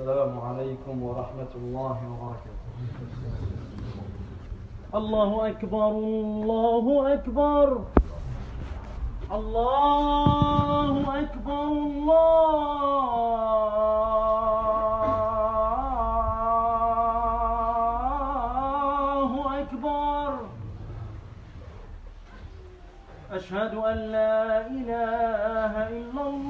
السلام عليكم ورحمة الله وبركاته. الله أكبر الله أكبر. الله أكبر الله أكبر. أشهد أن لا إله إلا الله.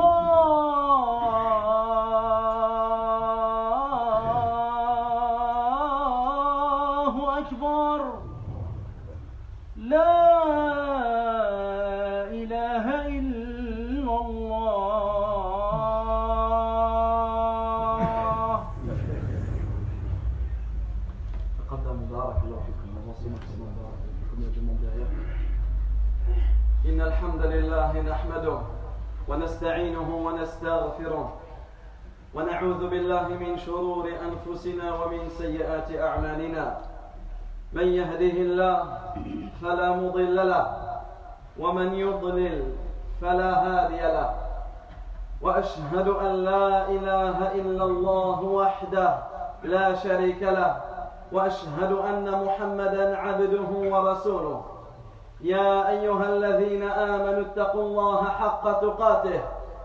哇 ونستغفره ونعوذ بالله من شرور أنفسنا ومن سيئات أعمالنا. من يهده الله فلا مضل له ومن يضلل فلا هادي له. وأشهد أن لا إله إلا الله وحده لا شريك له وأشهد أن محمدا عبده ورسوله. يا أيها الذين آمنوا اتقوا الله حق تقاته.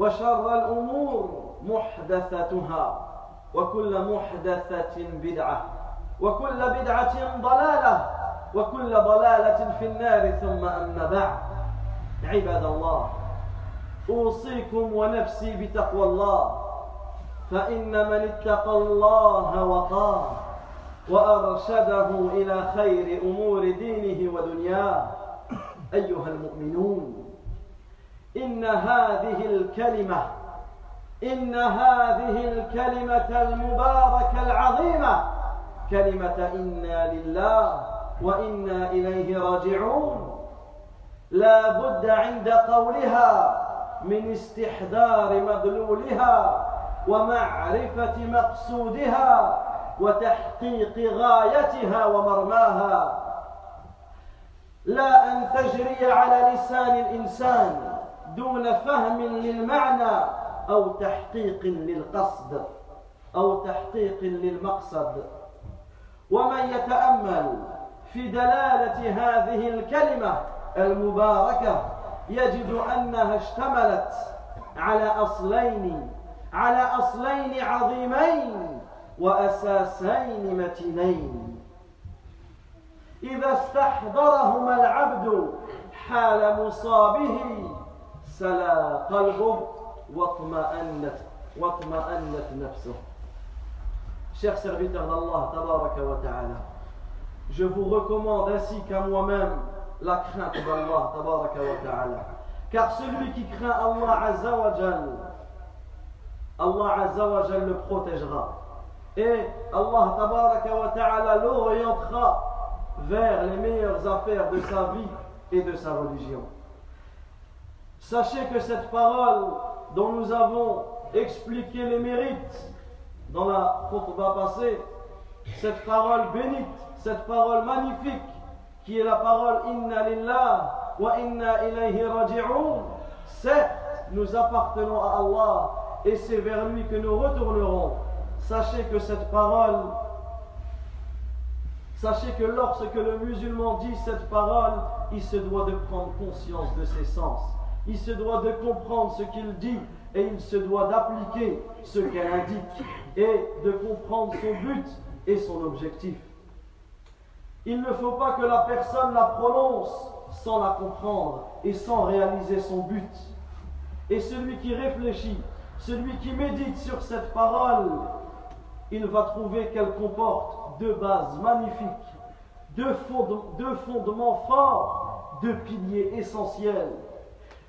وشر الأمور محدثتها وكل محدثة بدعة وكل بدعة ضلالة وكل ضلالة في النار ثم أما بعد. عباد الله أوصيكم ونفسي بتقوى الله فإن من اتقى الله وقاه وأرشده إلى خير أمور دينه ودنياه. أيها المؤمنون إن هذه الكلمة إن هذه الكلمة المباركة العظيمة كلمة إنا لله وإنا إليه راجعون. لا بد عند قولها من استحضار مدلولها ومعرفة مقصودها وتحقيق غايتها ومرماها. لا أن تجري على لسان الإنسان دون فهم للمعنى أو تحقيق للقصد أو تحقيق للمقصد. ومن يتأمل في دلالة هذه الكلمة المباركة يجد أنها اشتملت على أصلين على أصلين عظيمين وأساسين متينين. إذا استحضرهما العبد حال مصابه سلا قلبه واطمأنت واطمأنت نفسه Chers serviteurs d'Allah, tabaraka wa ta'ala, je vous recommande ainsi qu'à moi-même la crainte d'Allah, tabaraka wa ta'ala. Car celui qui craint Allah azza wa jal, Allah azza wa jal le protégera. Et Allah tabaraka wa ta'ala l'orientera vers les meilleures affaires de sa vie et de sa religion. Sachez que cette parole dont nous avons expliqué les mérites dans la khutbah passée, cette parole bénite, cette parole magnifique, qui est la parole Inna lillah wa inna ilayhi raji'un, certes, nous appartenons à Allah et c'est vers lui que nous retournerons. Sachez que cette parole, sachez que lorsque le musulman dit cette parole, il se doit de prendre conscience de ses sens. Il se doit de comprendre ce qu'il dit et il se doit d'appliquer ce qu'elle indique et de comprendre son but et son objectif. Il ne faut pas que la personne la prononce sans la comprendre et sans réaliser son but. Et celui qui réfléchit, celui qui médite sur cette parole, il va trouver qu'elle comporte deux bases magnifiques, deux, deux fondements forts, deux piliers essentiels.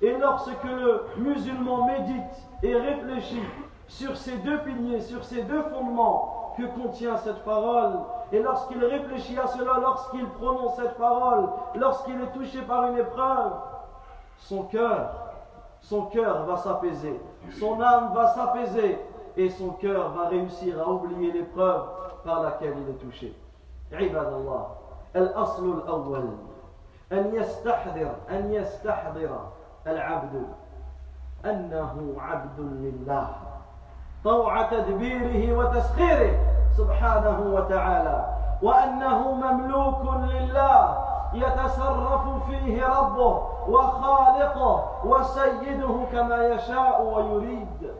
Et lorsque le musulman médite et réfléchit sur ces deux piliers, sur ces deux fondements que contient cette parole, et lorsqu'il réfléchit à cela, lorsqu'il prononce cette parole, lorsqu'il est touché par une épreuve, son cœur, son cœur va s'apaiser, son âme va s'apaiser, et son cœur va réussir à oublier l'épreuve par laquelle il est touché. عباد الله الأصل الأول أن يستحضر أن يستحضر العبد. أنه عبد لله. طوع تدبيره وتسخيره سبحانه وتعالى. وأنه مملوك لله. يتصرف فيه ربه وخالقه وسيده كما يشاء ويريد.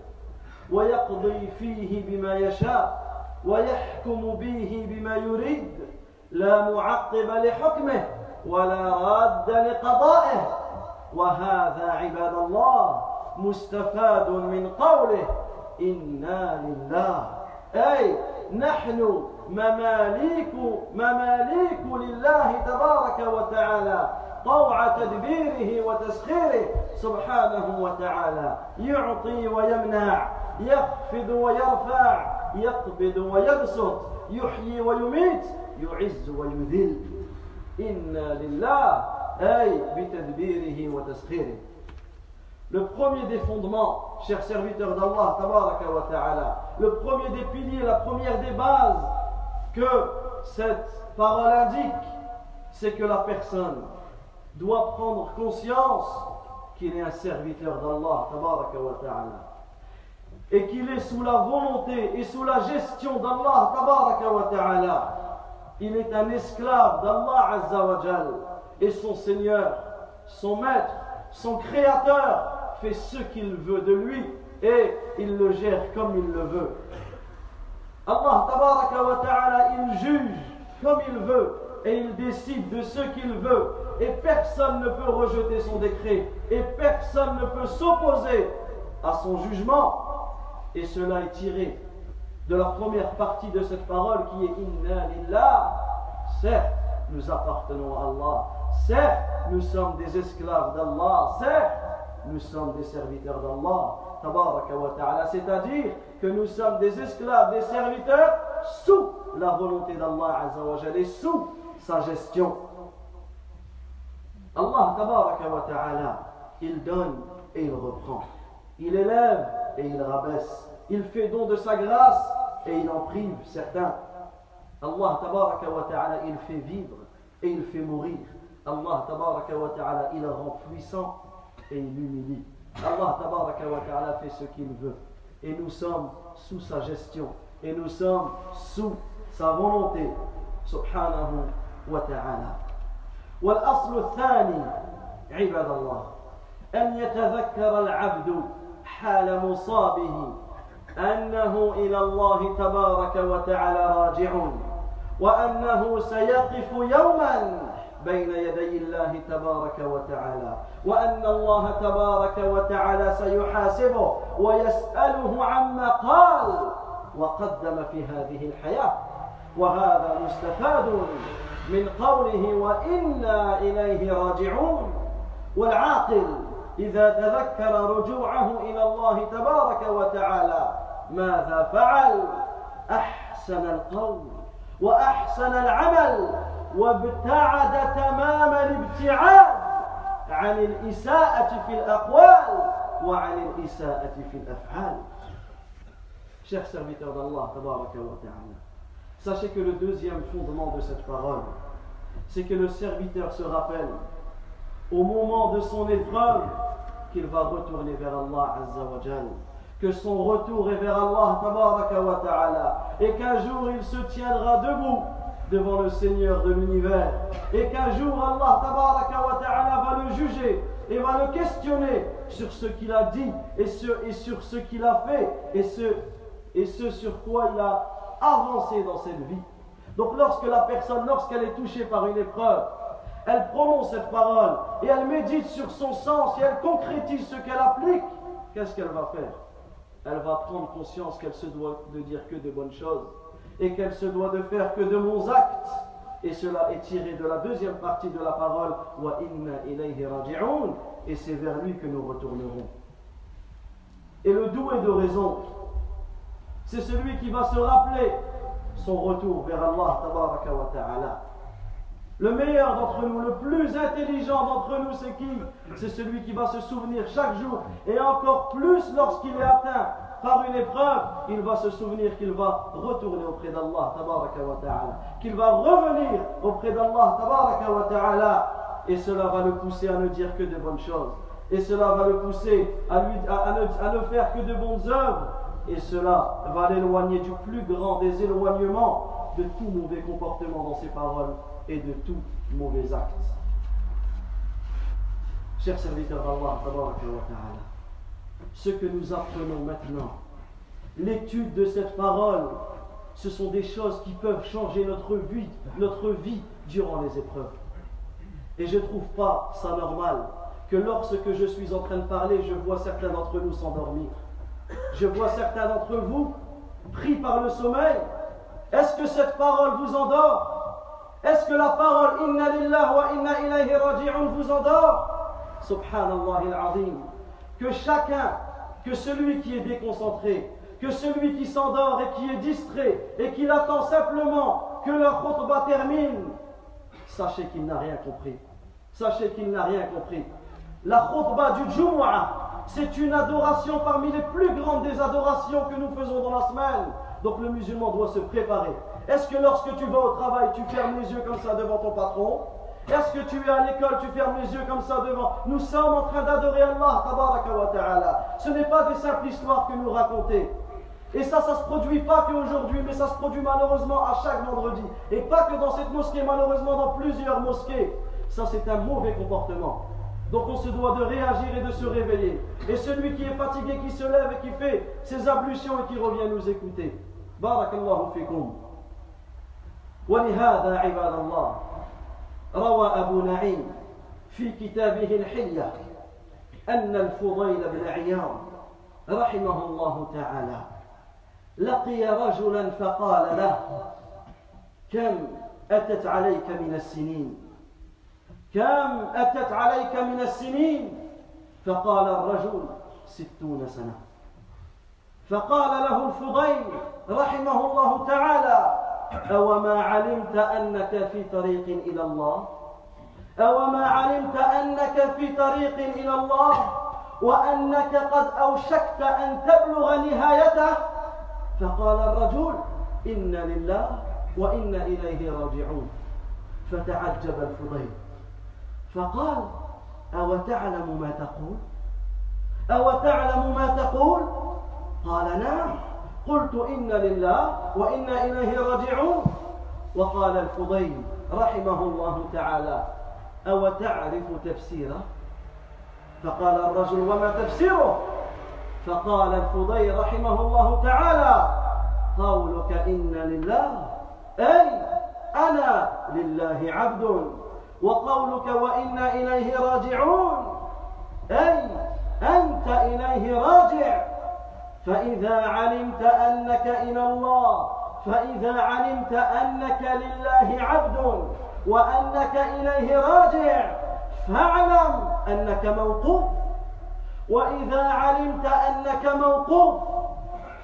ويقضي فيه بما يشاء. ويحكم به بما يريد. لا معقب لحكمه ولا راد لقضائه. وهذا عباد الله مستفاد من قوله إنا لله. أي نحن مماليك مماليك لله تبارك وتعالى. طوع تدبيره وتسخيره سبحانه وتعالى. يعطي ويمنع يخفض ويرفع يقبض ويبسط يحيي ويميت يعز ويذل. إنا لله Le premier des fondements, chers serviteurs d'Allah, le premier des piliers, la première des bases que cette parole indique, c'est que la personne doit prendre conscience qu'il est un serviteur d'Allah, et qu'il est sous la volonté et sous la gestion d'Allah, il est un esclave d'Allah et son Seigneur, son Maître, son Créateur fait ce qu'il veut de lui et il le gère comme il le veut. Allah ta'ala, il juge comme il veut et il décide de ce qu'il veut. Et personne ne peut rejeter son décret et personne ne peut s'opposer à son jugement. Et cela est tiré de la première partie de cette parole qui est Inna lillah certes nous appartenons à Allah Certes, nous sommes des esclaves d'Allah. Certes, nous sommes des serviteurs d'Allah. C'est-à-dire que nous sommes des esclaves, des serviteurs sous la volonté d'Allah et sous sa gestion. Allah ta'ala, il donne et il reprend. Il élève et il rabaisse. Il fait don de sa grâce et il en prive certains. Allah ta'ala, il fait vivre et il fait mourir. Allah tabaraka wa ta'ala, il rend puissant et il humilie. Allah tabaraka wa ta'ala fait ce qu'il veut. Et nous sommes sous sa gestion. Et nous sommes sous sa volonté. Subhanahu wa ta'ala. والأصل الثاني عباد الله أن يتذكر العبد حال مصابه أنه إلى الله تبارك وتعالى راجعون وأنه سيقف يوما بين يدي الله تبارك وتعالى وأن الله تبارك وتعالى سيحاسبه ويسأله عما قال وقدم في هذه الحياة. وهذا مستفاد من قوله وإنا إليه راجعون. والعاقل إذا تذكر رجوعه إلى الله تبارك وتعالى ماذا فعل؟ أحسن القول وأحسن العمل وابتعد تمام الابتعاد عن الإساءة في الأقوال وعن الإساءة في الأفعال Chers serviteurs d'Allah, sachez que le deuxième fondement de cette parole, c'est que le serviteur se rappelle au moment de son épreuve qu'il va retourner vers Allah Azza wa Jal, que son retour est vers Allah wa ta'ala, et qu'un jour il se tiendra debout devant le Seigneur de l'univers, et qu'un jour Allah ta'ala va le juger et va le questionner sur ce qu'il a dit et, sur ce qu'il a fait et ce, et ce sur quoi il a avancé dans cette vie. Donc lorsque la personne, lorsqu'elle est touchée par une épreuve, elle prononce cette parole et elle médite sur son sens et elle concrétise ce qu'elle applique, qu'est-ce qu'elle va faire? Elle va prendre conscience qu'elle se doit de dire que de bonnes choses et qu'elle se doit de faire que de bons actes. Et cela est tiré de la deuxième partie de la parole Wa inna ilayhi et c'est vers lui que nous retournerons. Et le doué de raison, c'est celui qui va se rappeler son retour vers Allah ta'ala. Le meilleur d'entre nous, le plus intelligent d'entre nous, c'est qui? C'est celui qui va se souvenir chaque jour, et encore plus lorsqu'il est atteint par une épreuve, il va se souvenir qu'il va retourner auprès d'Allah, qu'il va revenir auprès d'Allah, et cela va le pousser à ne dire que de bonnes choses, et cela va le pousser à, ne, faire que de bonnes œuvres, et cela va l'éloigner du plus grand des éloignements de tout mauvais comportement dans ses paroles et de tout mauvais acte. Chers serviteurs d'Allah, ce que nous apprenons maintenant, l'étude de cette parole, ce sont des choses qui peuvent changer notre vie, notre vie durant les épreuves. Et je ne trouve pas ça normal que lorsque je suis en train de parler, je vois certains d'entre nous s'endormir. Je vois certains d'entre vous pris par le sommeil. Est-ce que cette parole vous endort? Est-ce que la parole Inna wa inna ilayhi raji'un vous endort? Subhanallah al-azim. Que chacun, que celui qui est déconcentré, que celui qui s'endort et qui est distrait et qui attend simplement que leur khutbah termine, sachez qu'il n'a rien compris. Sachez qu'il n'a rien compris. La khutbah du Jumu'ah, c'est une adoration parmi les plus grandes des adorations que nous faisons dans la semaine. Donc le musulman doit se préparer. Est-ce que lorsque tu vas au travail, tu fermes les yeux comme ça devant ton patron? Est-ce que tu es à l'école, tu fermes les yeux comme ça devant Nous sommes en train d'adorer Allah, wa ta'ala. Ce n'est pas des simples histoires que nous raconter. Et ça, ça ne se produit pas qu'aujourd'hui, mais ça se produit malheureusement à chaque vendredi. Et pas que dans cette mosquée, malheureusement dans plusieurs mosquées. Ça, c'est un mauvais comportement. Donc on se doit de réagir et de se réveiller. Et celui qui est fatigué, qui se lève et qui fait ses ablutions et qui revient nous écouter. Barakallahu fikum. ولهذا عباد الله روى أبو نعيم في كتابه الحلية أن الفضيل بن عياض رحمه الله تعالى لقي رجلا فقال له كم أتت عليك من السنين؟ كم أتت عليك من السنين؟ فقال الرجل ستون سنة. فقال له الفضيل رحمه الله تعالى أوما علمت أنك في طريق إلى الله؟ أوما علمت أنك في طريق إلى الله؟ وأنك قد أوشكت أن تبلغ نهايته؟ فقال الرجل إن لله وإن إليه راجعون. فتعجب الفضيل. فقال أو تعلم ما تقول؟ أو تعلم ما تقول؟ قال نعم. قلت إن لله وإنا إليه راجعون. وقال الفضيل رحمه الله تعالى أو تعرف تفسيره؟ فقال الرجل وما تفسيره؟ فقال الفضيل رحمه الله تعالى قولك إن لله أي أنا لله عبد. وقولك وإنا إليه راجعون أي أنت إليه راجع. فإذا علمت أنك إلى الله فإذا علمت أنك لله عبد وأنك إليه راجع فاعلم أنك موقوف. وإذا علمت أنك موقوف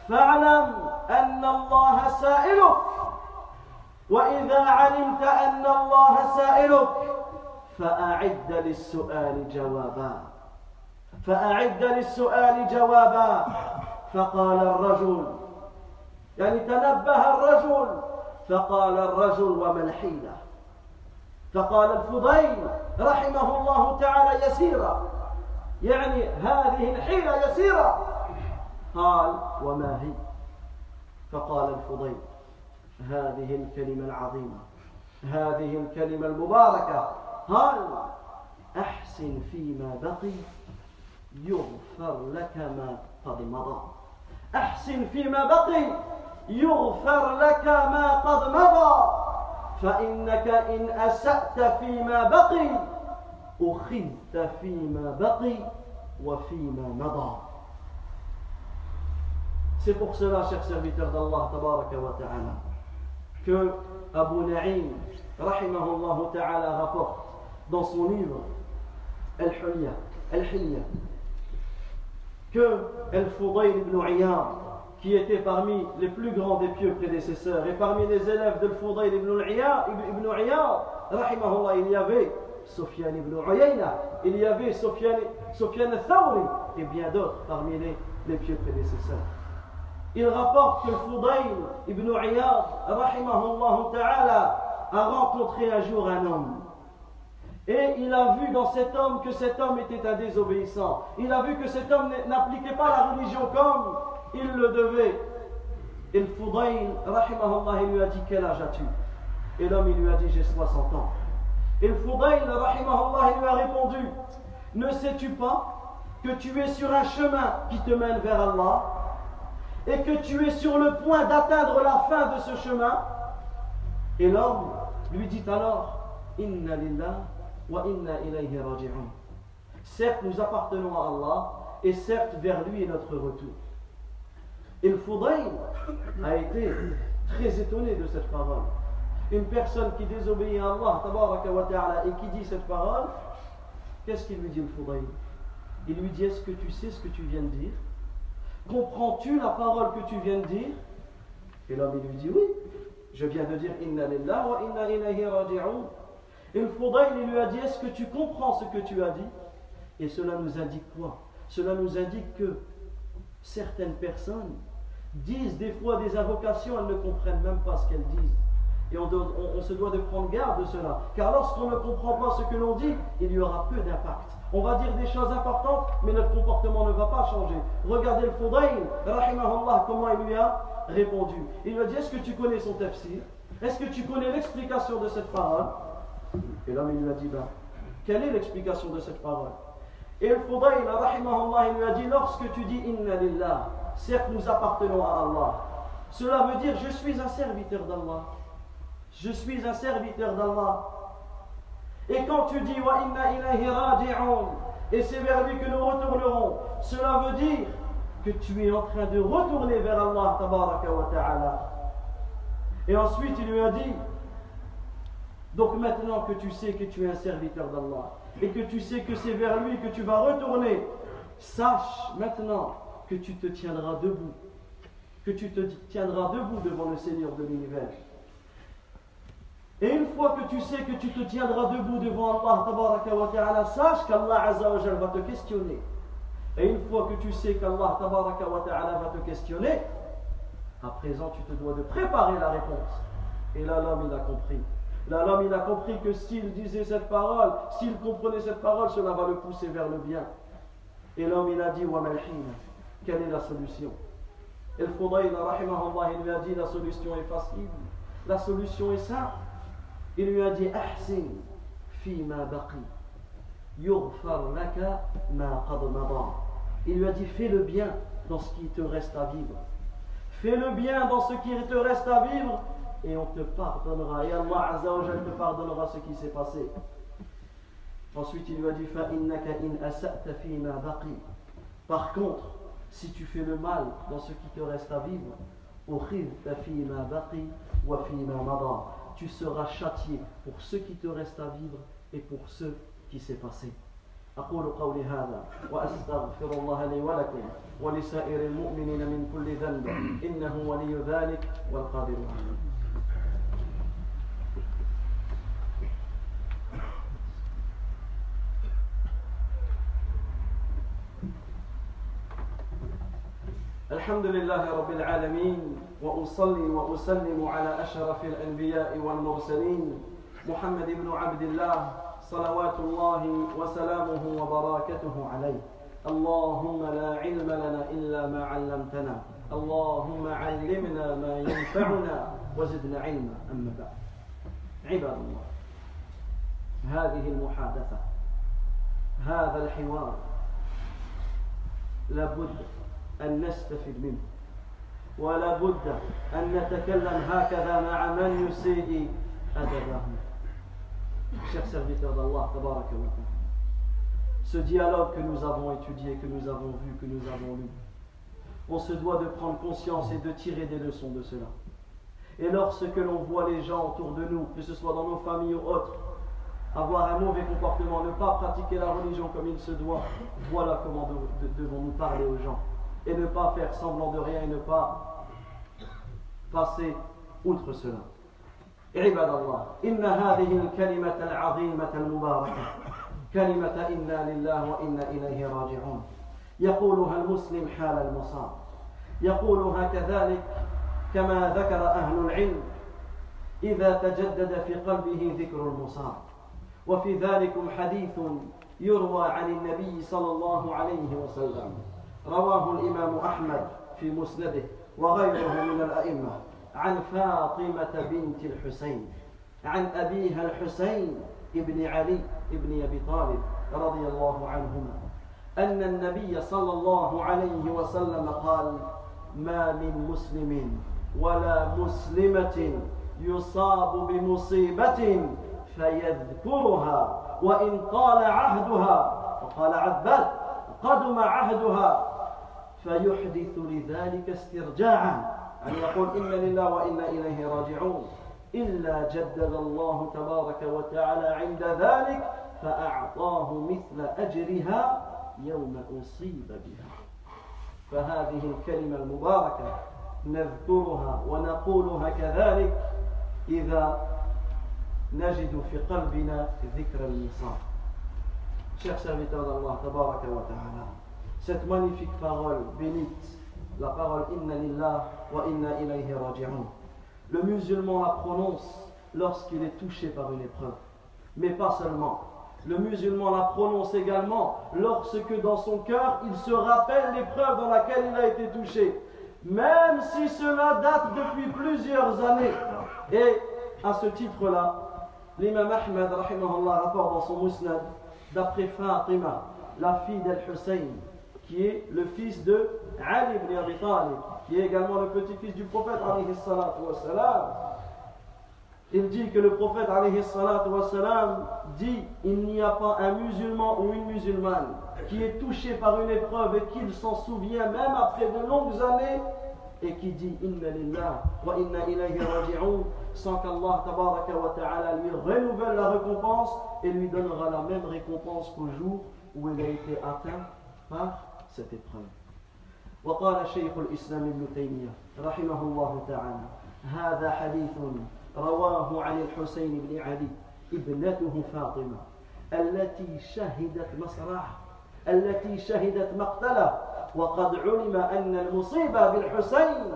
فاعلم أن الله سائلك. وإذا علمت أن الله سائلك فأعد للسؤال جوابا. فأعد للسؤال جوابا. فقال الرجل يعني تنبه الرجل فقال الرجل وما الحيلة فقال الفضيل رحمه الله تعالى يسيرا يعني هذه الحيلة يسيرة. قال وما هي؟ فقال الفضيل هذه الكلمة العظيمة هذه الكلمة المباركة. قال أحسن فيما بقي يغفر لك ما قد مضى أحسن فيما بقي يغفر لك ما قد مضى فإنك إن أسأت فيما بقي أخذت فيما بقي وفيما مضى C'est pour cela, chers serviteurs d'Allah, tabaraka wa ta'ala, que Abu Na'im, rahimahullah ta'ala, rapporte dans son livre Al-Hulya, Al-Hilya, que Al-Fudayl ibn Iyad, qui était parmi les plus grands des pieux prédécesseurs et parmi les élèves de Fudayl ibn Iyad, ibn Iyad il y avait Sofiane ibn Uyayna, il y avait Sofiane, al-Thawri et bien d'autres parmi les, les pieux prédécesseurs. Il rapporte que Fudayl ibn Iyad, rahimahullah ta'ala, a rencontré un jour un homme. Et il a vu dans cet homme que cet homme était un désobéissant. Il a vu que cet homme n'appliquait pas la religion comme il le devait. Et le Fudayl, rahimahullah, il lui a dit Quel âge as-tu? Et l'homme, il lui a dit J'ai 60 ans. Et le Fudayl, rahimahullah, il lui a répondu Ne sais-tu pas que tu es sur un chemin qui te mène vers Allah et que tu es sur le point d'atteindre la fin de ce chemin? Et l'homme lui dit alors Inna lillah Certes, nous appartenons à Allah et certes, vers lui est notre retour. Et le a été très étonné de cette parole. Une personne qui désobéit à Allah et qui dit cette parole, qu'est-ce qu'il lui dit le Fudayl Il lui dit Est-ce que tu sais ce que tu viens de dire? Comprends-tu la parole que tu viens de dire? Et l'homme lui dit Oui, je viens de dire Inna lillah wa inna ilayhi raji'un. Et le Fudayl il lui a dit Est-ce que tu comprends ce que tu as dit? Et cela nous indique quoi? Cela nous indique que certaines personnes disent des fois des invocations, elles ne comprennent même pas ce qu'elles disent. Et on, se doit de prendre garde de cela. Car lorsqu'on ne comprend pas ce que l'on dit, il y aura peu d'impact. On va dire des choses importantes, mais notre comportement ne va pas changer. Regardez le Fudayl, rahimahullah, comment il lui a répondu. Il lui a dit, est-ce que tu connais son tafsir? Est-ce que tu connais l'explication de cette parole? Et l'homme, lui a dit, ben, quelle est l'explication de cette parole? Et le il lui a dit, lorsque tu dis Inna lillah, certes nous appartenons à Allah. Cela veut dire je suis un serviteur d'Allah. Je suis un serviteur d'Allah. Et quand tu dis wa inna et c'est vers lui que nous retournerons, cela veut dire que tu es en train de retourner vers Allah tabaraka wa. Et ensuite il lui a dit donc maintenant que tu sais que tu es un serviteur d'Allah et que tu sais que c'est vers lui que tu vas retourner, sache maintenant que tu te tiendras debout, que tu te tiendras debout devant le Seigneur de l'univers. Et une fois que tu sais que tu te tiendras debout devant Allah, ta'ala, sache qu'Allah va te questionner. Et une fois que tu sais qu'Allah va te questionner, à présent tu te dois de préparer la réponse. Et là, l'homme, il a compris. L'homme, il a compris que s'il disait cette parole, s'il comprenait cette parole, cela va le pousser vers le bien. Et l'homme, il a dit, quelle est la solution? Et le rahimahullah, il lui a dit la solution est facile, la solution est simple. Il lui a dit Ahsin fi ma baqi, yughfar laka ma. Il lui a dit fais le bien dans ce qui te reste à vivre. Fais le bien dans ce qui te reste à vivre et on te pardonnera. Et Allah Azzawajal te pardonnera ce qui s'est passé. Ensuite, il lui a dit Par contre, si tu fais le mal dans ce qui te reste à vivre, tu seras châtié pour ce qui te reste à vivre et pour ce qui s'est passé. أقول قولي هذا وأستغفر الله لي ولكم ولسائر المؤمنين من كل ذنب إنه ولي ذلك والقادر عليه الحمد لله رب العالمين وأصلي وأسلم على أشرف الأنبياء والمرسلين محمد بن عبد الله صلوات الله وسلامه وبركاته عليه. اللهم لا علم لنا إلا ما علمتنا اللهم علمنا ما ينفعنا وزدنا علما. أما بعد عباد الله هذه المحادثة هذا الحوار لابد أن نستفد منه ولا بد أن نتكلم هكذا مع من يسيء أدبه Chers serviteurs d'Allah, ce dialogue que nous avons étudié, que nous avons vu, que nous avons lu, on se doit de prendre conscience et de tirer des leçons de cela. Et lorsque l'on voit les gens autour de nous, que ce soit dans nos familles ou autres, avoir un mauvais comportement, ne pas pratiquer la religion comme il se doit, voilà comment devons-nous parler aux gens Et ne pas faire semblant de rien et ne pas passer outre cela. عباد الله إن هذه الكلمة العظيمة المباركة كلمة إنا لله وإنا إليه راجعون يقولها المسلم حال المصاب يقولها كذلك كما ذكر أهل العلم إذا تجدد في قلبه ذكر المصاب وفي ذلكم حديث يروى عن النبي صلى الله عليه وسلم رواه الإمام أحمد في مسنده وغيره من الأئمة. عن فاطمة بنت الحسين عن أبيها الحسين ابن علي ابن أبي طالب رضي الله عنهما أن النبي صلى الله عليه وسلم قال ما من مسلم ولا مسلمة يصاب بمصيبة فيذكرها وإن طال عهدها وقال عباد قدم عهدها فيحدث لذلك استرجاعا. يعني يقول إن لله وإنا إليه راجعون. إلا جدد الله تبارك وتعالى عند ذلك فأعطاه مثل أجرها يوم أصيب بها. فهذه الكلمة المباركة نذكرها ونقولها كذلك إذا نجد في قلبنا ذكر النصاب serviteurs d'Allah, tabaraka wa ta'ala, cette magnifique parole bénite, la parole Inna lillah wa inna ilayhi raji'un. Le musulman la prononce lorsqu'il est touché par une épreuve. Mais pas seulement. Le musulman la prononce également lorsque dans son cœur il se rappelle l'épreuve dans laquelle il a été touché. Même si cela date depuis plusieurs années. Et à ce titre-là, l'imam Ahmad rapporte dans son musnad d'après Fatima, la fille d'Al-Hussein, qui est le fils de Ali ibn Abi Talib, qui est également le petit-fils du prophète Il dit que le prophète dit il n'y a pas un musulman ou une musulmane qui est touché par une épreuve et qu'il s'en souvient même après de longues années et qui dit Inna lillah wa inna ilayhi raji'un sans qu'Allah wa ta'ala lui renouvelle la récompense et lui donnera la même récompense qu'au jour où il a été atteint par cette épreuve. وقال شيخ الإسلام ابن تيمية رحمه الله تعالى هذا حديث رواه عن الحسين بن علي ابنته فاطمة التي شهدت مصرعه التي شهدت مقتله وقد علم أن المصيبة بالحسين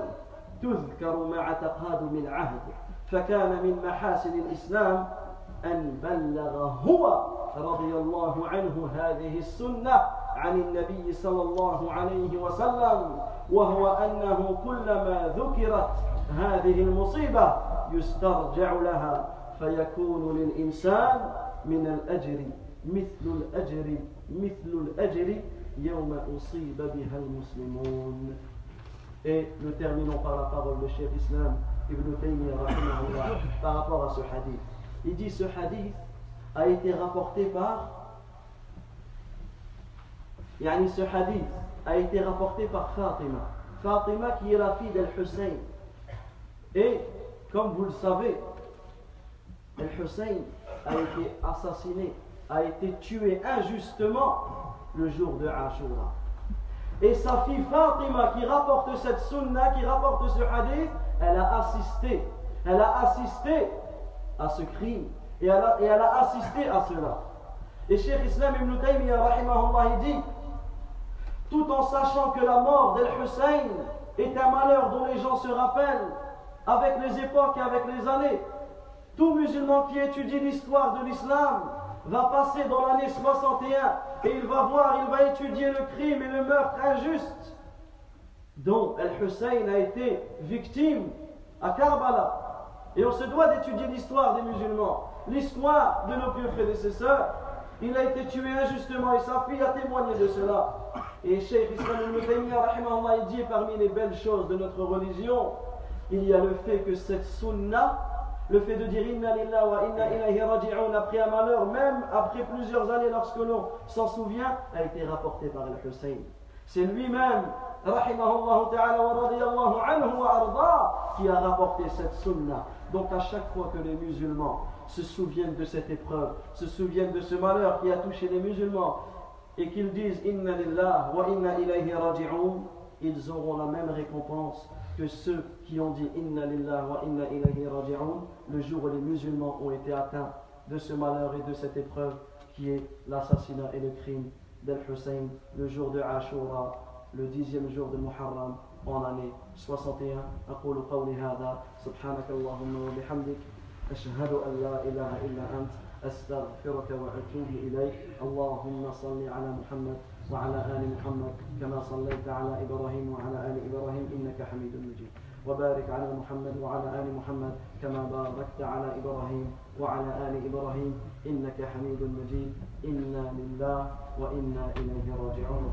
تذكر مع تقادم العهد فكان من محاسن الإسلام أن بلغ هو رضي الله عنه هذه السنة عن النبي صلى الله عليه وسلم وهو أنه كلما ذكرت هذه المصيبة يسترجع لها فيكون للإنسان من الأجر مثل الأجر مثل الأجر يوم أصيب بها المسلمون Et nous terminons par la parole de Cheikh Islam Ibn Taymiyyah par rapport à ce hadith. Il dit ce hadith a été rapporté par Yani ce hadith a été rapporté par Fatima. Fatima qui est la fille d'Al-Hussein. Et comme vous le savez, Al-Hussein a été assassiné, a été tué injustement le jour de Ashura. Et sa fille Fatima qui rapporte cette sunna, qui rapporte ce hadith, elle a assisté, elle a assisté à ce crime et elle a, assisté à cela. Et Cheikh Islam ibn Taymiyyah, rahimahullah, dit tout en sachant que la mort d'Al-Hussein est un malheur dont les gens se rappellent avec les époques et avec les années. Tout musulman qui étudie l'histoire de l'islam va passer dans l'année 61 et il va voir, il va étudier le crime et le meurtre injuste dont Al-Hussein a été victime à Karbala. Et on se doit d'étudier l'histoire des musulmans, l'histoire de nos pieux prédécesseurs. Il a été tué injustement et sa fille a témoigné de cela. Et Cheikh Islam al dit parmi les belles choses de notre religion, il y a le fait que cette sunna, le fait de dire Inna lillah wa inna ilayhi raji'un après un malheur, même après plusieurs années lorsque l'on s'en souvient, a été rapporté par Al-Hussein. C'est lui-même, qui a rapporté cette sunna. Donc à chaque fois que les musulmans se souviennent de cette épreuve, se souviennent de ce malheur qui a touché les musulmans, et qu'ils disent Inna lillah wa inna ilayhi raji'un, ils auront la même récompense que ceux qui ont dit Inna lillah wa inna ilayhi raji'un le jour où les musulmans ont été atteints de ce malheur et de cette épreuve qui est l'assassinat et le crime d'Al-Hussein le jour de Ashura, le dixième jour de Muharram en année 61. أقول قولي هذا سبحانك اللهم وبحمدك أشهد أن لا إله إلا أنت أستغفرك وأتوب إليك. اللهم صل على محمد وعلى آل محمد كما صليت على إبراهيم وعلى آل إبراهيم إنك حميد مجيد. وبارك على محمد وعلى آل محمد كما باركت على إبراهيم وعلى آل إبراهيم إنك حميد مجيد. إنا لله وإنا إليه راجعون.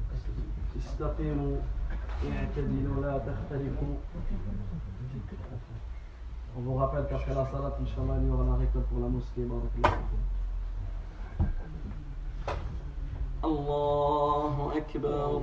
استقيموا اعتدلوا لا تختلفوا On vous rappelle qu'après la salat, Inch'Allah, il y aura la récolte pour la mosquée. Allahu Akbar.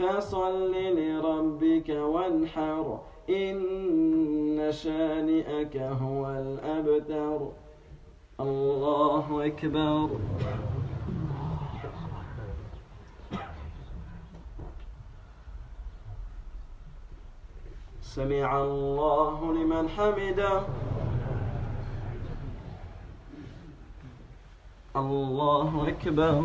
فصل لربك وانحر إن شانئك هو الأبتر. الله أكبر. سمع الله لمن حمده. الله أكبر.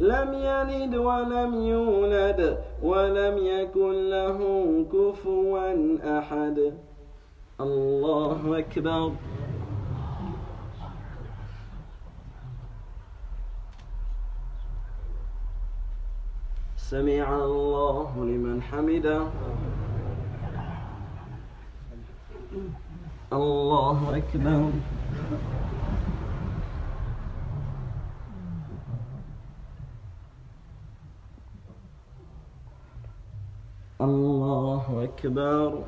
لم يلد ولم يولد ولم يكن له كفوا أحد. الله أكبر. سمع الله لمن حمده. الله أكبر. أكبر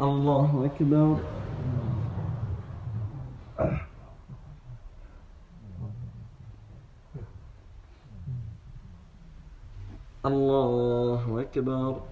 الله أكبر. الله أكبر.